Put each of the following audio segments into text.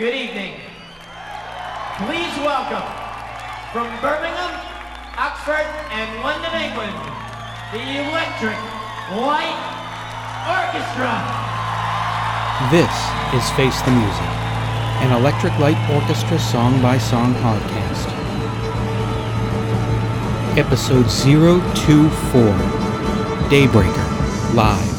Good evening. Please welcome from Birmingham, Oxford, and London, England, the Electric Light Orchestra. This is Face the Music, an Electric Light Orchestra song by song podcast. Episode 024 Daybreaker Live.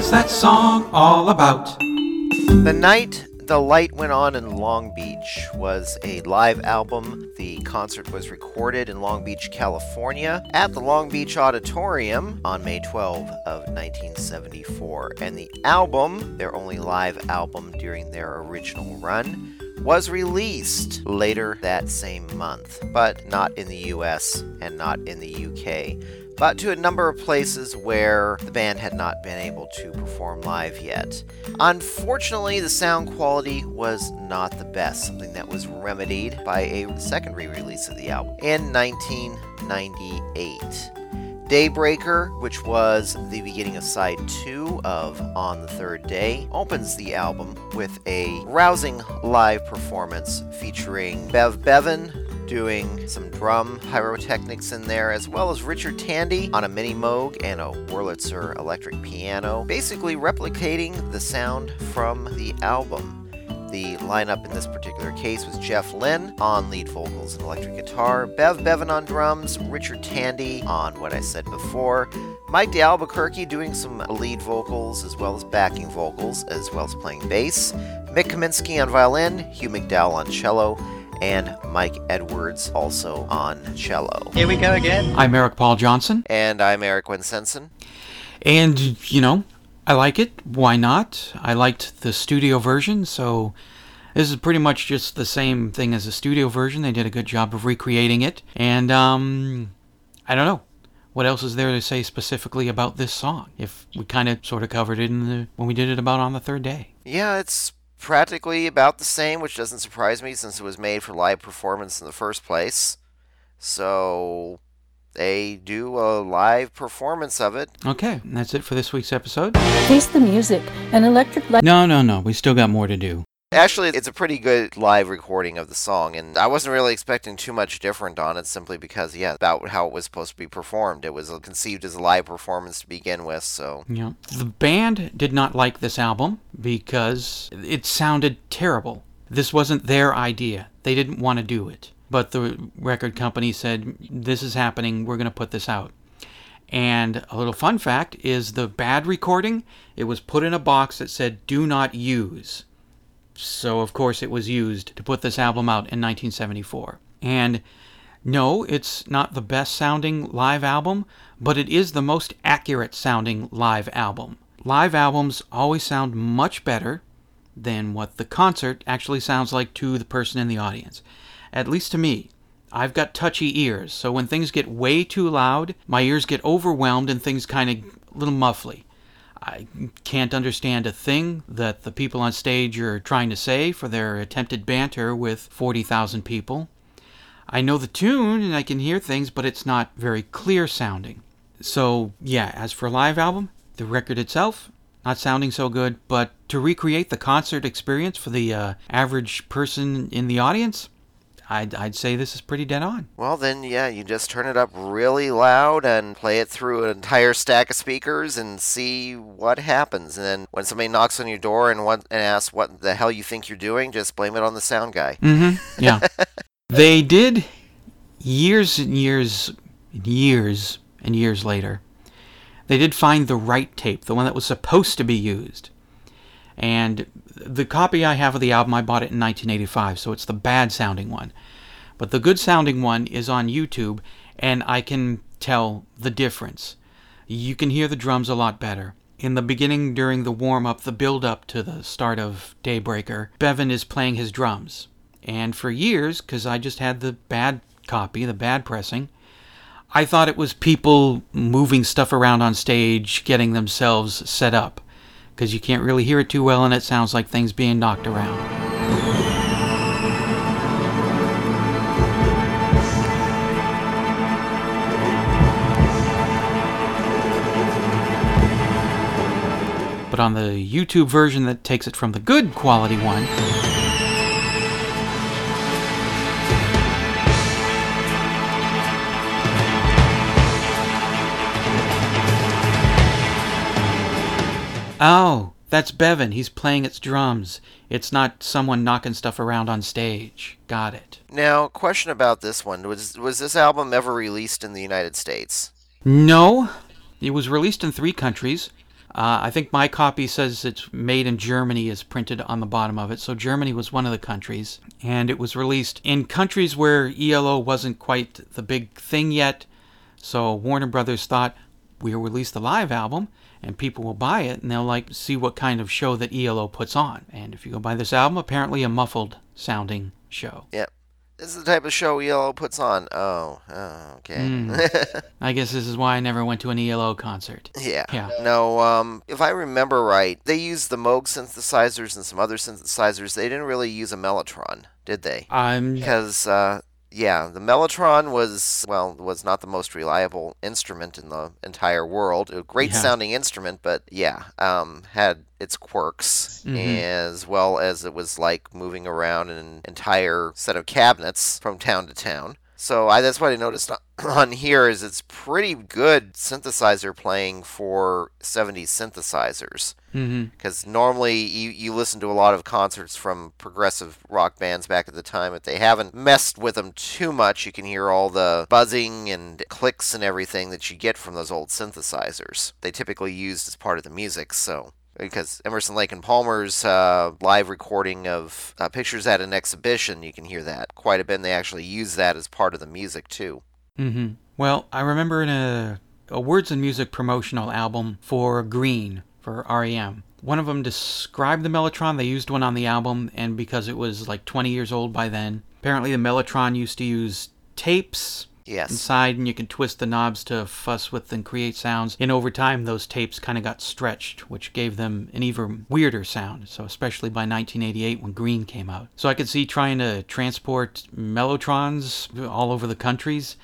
What's that song all about? The Night the Light Went On in Long Beach was a live album. The concert was recorded in Long Beach, California at the Long Beach Auditorium on May 12 of 1974. And the album, their only live album during their original run, was released later that same month, but not in the US and not in the UK but to a number of places where the band had not been able to perform live yet. Unfortunately, the sound quality was not the best, something that was remedied by a second re release of the album in 1998. Daybreaker, which was the beginning of side two of On the Third Day, opens the album with a rousing live performance featuring Bev Bevan, doing some drum pyrotechnics in there, as well as Richard Tandy on a mini Moog and a Wurlitzer electric piano, basically replicating the sound from the album. The lineup in this particular case was Jeff Lynne on lead vocals and electric guitar, Bev Bevan on drums, Richard Tandy on what I said before, Mike DeAlbuquerque doing some lead vocals as well as backing vocals, as well as playing bass, Mik Kaminski on violin, Hugh McDowell on cello, and Mike Edwards also on cello. Here we go again. I'm Eric Paul Johnson. And I'm Eric Winsenson. And, you know, I like it. Why not? I liked the studio version, so this is pretty much just the same thing as the studio version. They did a good job of recreating it. And, um, I don't know. What else is there to say specifically about this song? If we kind of sort of covered it in the when we did it about on the third day. Yeah, it's practically about the same, which doesn't surprise me since it was made for live performance in the first place. So they do a live performance of it. Okay, that's it for this week's episode. Taste the music, an electric light. No, no, no. We still got more to do. Actually, it's a pretty good live recording of the song, and I wasn't really expecting too much different on it simply because, yeah, about how it was supposed to be performed. It was conceived as a live performance to begin with, so. Yeah. The band did not like this album because it sounded terrible. This wasn't their idea, they didn't want to do it. But the record company said, This is happening, we're going to put this out. And a little fun fact is the bad recording, it was put in a box that said, Do not use so of course it was used to put this album out in 1974. And no, it's not the best sounding live album, but it is the most accurate sounding live album. Live albums always sound much better than what the concert actually sounds like to the person in the audience. At least to me. I've got touchy ears, so when things get way too loud, my ears get overwhelmed and things kind of little muffly. I can't understand a thing that the people on stage are trying to say for their attempted banter with 40,000 people. I know the tune and I can hear things, but it's not very clear sounding. So, yeah, as for live album, the record itself, not sounding so good, but to recreate the concert experience for the uh, average person in the audience, I'd, I'd say this is pretty dead on. Well, then, yeah, you just turn it up really loud and play it through an entire stack of speakers and see what happens. And then when somebody knocks on your door and, want, and asks what the hell you think you're doing, just blame it on the sound guy. Mm-hmm. Yeah. they did years and years and years and years later. They did find the right tape, the one that was supposed to be used. And the copy I have of the album, I bought it in 1985, so it's the bad sounding one. But the good sounding one is on YouTube, and I can tell the difference. You can hear the drums a lot better. In the beginning, during the warm up, the build up to the start of Daybreaker, Bevan is playing his drums. And for years, because I just had the bad copy, the bad pressing, I thought it was people moving stuff around on stage, getting themselves set up because you can't really hear it too well and it sounds like things being knocked around. But on the YouTube version that takes it from the good quality one, Oh, that's Bevan. He's playing its drums. It's not someone knocking stuff around on stage. Got it. Now, question about this one: was was this album ever released in the United States? No, it was released in three countries. Uh, I think my copy says it's made in Germany is printed on the bottom of it, so Germany was one of the countries. And it was released in countries where ELO wasn't quite the big thing yet. So Warner Brothers thought we'll release the live album and people will buy it and they'll like see what kind of show that ELO puts on. And if you go buy this album, apparently a muffled sounding show. Yep. This is the type of show ELO puts on. Oh, oh okay. Mm. I guess this is why I never went to an ELO concert. Yeah. Yeah. No, um, if I remember right, they used the Moog synthesizers and some other synthesizers. They didn't really use a Mellotron, did they? I'm Because uh, yeah, the Mellotron was well was not the most reliable instrument in the entire world. A great Yeah. sounding instrument, but yeah, um, had its quirks Mhm. as well as it was like moving around an entire set of cabinets from town to town. So I, that's what I noticed on- here is it's pretty good synthesizer playing for 70s synthesizers. Mm-hmm. Because normally you, you listen to a lot of concerts from progressive rock bands back at the time. But they haven't messed with them too much you can hear all the buzzing and clicks and everything that you get from those old synthesizers. They typically used as part of the music so because Emerson Lake and Palmer's uh, live recording of uh, pictures at an exhibition, you can hear that quite a bit. And they actually use that as part of the music too. hmm Well, I remember in a, a Words and Music promotional album for Green for REM. One of them described the Mellotron. They used one on the album, and because it was like 20 years old by then, apparently the Mellotron used to use tapes Yes. inside, and you can twist the knobs to fuss with and create sounds. And over time, those tapes kind of got stretched, which gave them an even weirder sound. So, especially by 1988 when Green came out. So, I could see trying to transport Mellotrons all over the countries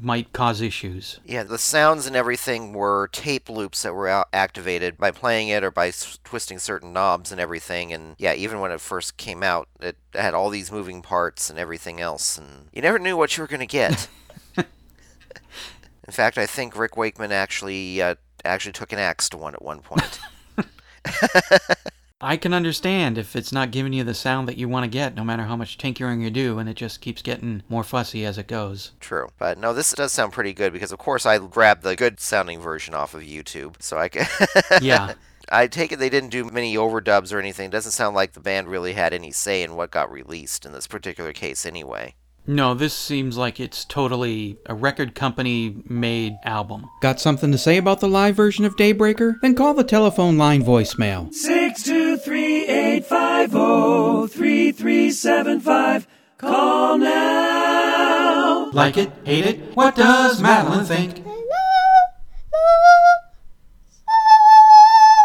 might cause issues. Yeah, the sounds and everything were tape loops that were activated by playing it or by s- twisting certain knobs and everything. And yeah, even when it first came out, it had all these moving parts and everything else, and you never knew what you were going to get. In fact, I think Rick Wakeman actually uh, actually took an axe to one at one point. I can understand if it's not giving you the sound that you want to get, no matter how much tinkering you do, and it just keeps getting more fussy as it goes. True, but no, this does sound pretty good because, of course, I grabbed the good sounding version off of YouTube, so I can. Yeah. I take it they didn't do many overdubs or anything. It doesn't sound like the band really had any say in what got released in this particular case, anyway. No, this seems like it's totally a record company made album. Got something to say about the live version of Daybreaker? Then call the telephone line voicemail. Six two three eight five zero three three seven five. Call now. Like it? Hate it? What does Madeline think?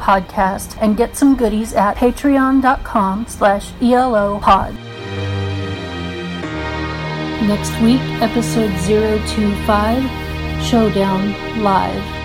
podcast and get some goodies at patreon.com slash elopod. Next week, episode 025, Showdown Live.